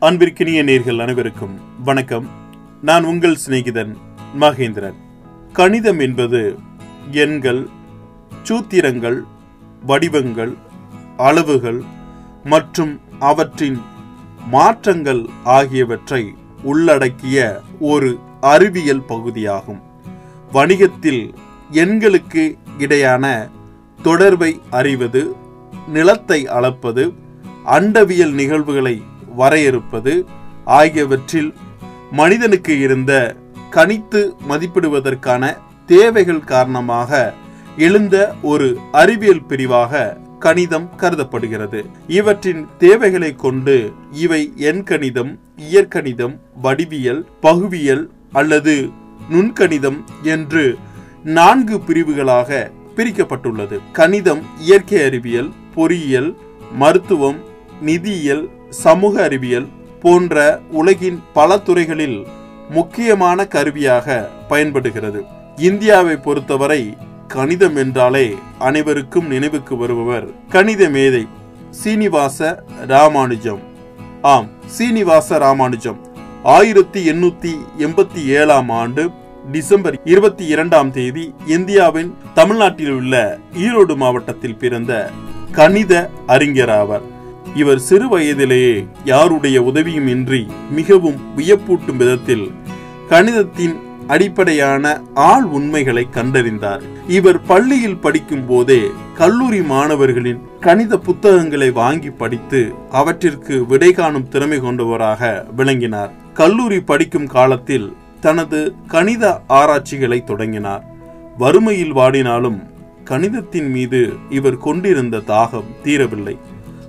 அன்பிற்கினிய நேர்கள் அனைவருக்கும் வணக்கம். நான் உங்கள் சிநேகிதன் மகேந்திரன். கணிதம் என்பது எண்கள் சூத்திரங்கள் வடிவங்கள் அளவுகள் மற்றும் அவற்றின் மாற்றங்கள் ஆகியவற்றை உள்ளடக்கிய ஒரு அறிவியல் பகுதியாகும். வணிகத்தில் எண்களுக்கு இடையான தொடர்பை அறிவது நிலத்தை அளப்பது அண்டவியல் நிகழ்வுகளை வரையறுப்பது ஆகியவற்றில் மனிதனுக்கு இருந்த கணித்து மதிப்பிடுவதற்கான தேவைகள் காரணமாக எழுந்த ஒரு அறிவியல் பிரிவாக கணிதம் கருதப்படுகிறது. இவற்றின் தேவைகளை கொண்டு இவை எண்கணிதம் இயற்கணிதம் வடிவியல் பகுவியல் அல்லது நுண்கணிதம் என்று நான்கு பிரிவுகளாக பிரிக்கப்பட்டுள்ளது. கணிதம் இயற்கை அறிவியல் பொறியியல் மருத்துவம் நிதியியல் சமூக அறிவியல் போன்ற உலகின் பல துறைகளில் முக்கியமான கருவியாக பயன்படுகிறது. இந்தியாவை பொறுத்தவரை கணிதம் என்றாலே அனைவருக்கும் நினைவுக்கு வருபவர் கணித மேதை சீனிவாச ராமானுஜம். ஆம் சீனிவாச ராமானுஜம். ஆயிரத்தி எண்ணூத்தி எண்பத்தி ஏழாம் ஆண்டு டிசம்பர் இருபத்தி இரண்டாம் தேதி இந்தியாவின் தமிழ்நாட்டில் உள்ள ஈரோடு மாவட்டத்தில் பிறந்த கணித அறிஞர் ஆவார். இவர் சிறு வயதிலேயே யாருடைய உதவியும் இன்றி மிகவும் வியப்பூட்டும் விதத்தில் கணிதத்தின் அடிப்படையான ஆள் உண்மைகளை கண்டறிந்தார். இவர் பள்ளியில் படிக்கும் போதே கல்லூரி மாணவர்களின் கணித புத்தகங்களை வாங்கி படித்து அவற்றிற்கு விடை காணும் திறமை கொண்டவராக விளங்கினார். கல்லூரி படிக்கும் காலத்தில் தனது கணித ஆராய்ச்சிகளை தொடங்கினார். வறுமையில் வாடினாலும் கணிதத்தின் மீது இவர் கொண்டிருந்த தாகம் தீரவில்லை.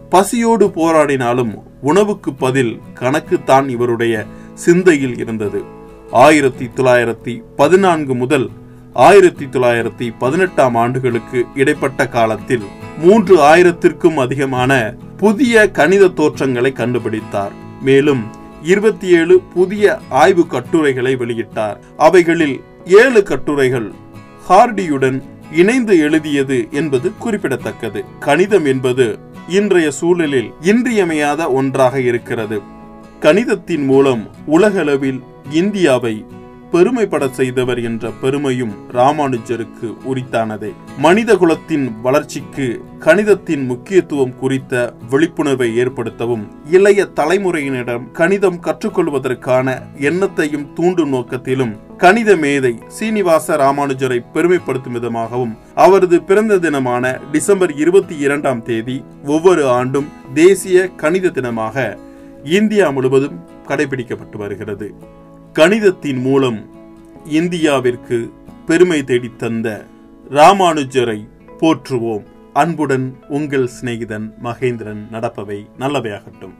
பசியோடு போராடினாலும் உணவுக்கு பதில் கணக்குத்தான் இவருடைய சிந்தையில் இருந்தது. ஆயிரத்தி தொள்ளாயிரத்தி பதினான்கு முதல் ஆயிரத்தி தொள்ளாயிரத்தி பதினெட்டாம் ஆண்டுகளுக்கு இடைப்பட்ட காலத்தில் மூன்று ஆயிரத்திற்கும் அதிகமான புதிய கணித தோற்றங்களை கண்டுபிடித்தார். மேலும் இருபத்தி ஏழு புதிய ஆய்வு கட்டுரைகளை வெளியிட்டார். அவைகளில் ஏழு கட்டுரைகள் ஹார்டியுடன் இணைந்து எழுதியது என்பது குறிப்பிடத்தக்கது. கணிதம் என்பது இன்றைய சூழலில் இன்றியமையாத ஒன்றாக இருக்கிறது. கணிதத்தின் மூலம் உலகளவில் இந்தியாவை பெருமைப்பட செய்தவர் என்ற பெருமையும் ராமானுஜருக்கு உரித்தானதே. மனித குலத்தின் வளர்ச்சிக்கு கணிதத்தின் முக்கியத்துவம் குறித்த விழிப்புணர்வை ஏற்படுத்தவும் இளைய தலைமுறையினரிடம் கணிதம் கற்றுக்கொள்வதற்கான எண்ணத்தையும் தூண்டும் நோக்கத்திலும் கணித மேதை சீனிவாச ராமானுஜரை பெருமைப்படுத்தும் விதமாகவும் அவரது பிறந்த தினமான டிசம்பர் இருபத்தி இரண்டாம் தேதி ஒவ்வொரு ஆண்டும் தேசிய கணித தினமாக இந்தியா முழுவதும் கடைபிடிக்கப்பட்டு வருகிறது. கணிதத்தின் மூலம் இந்தியாவிற்கு பெருமை தேடித் தந்த ராமானுஜரை போற்றுவோம். அன்புடன் உங்கள் சிநேகிதன் மகேந்திரன். நடப்பவை நல்லவையாகட்டும்.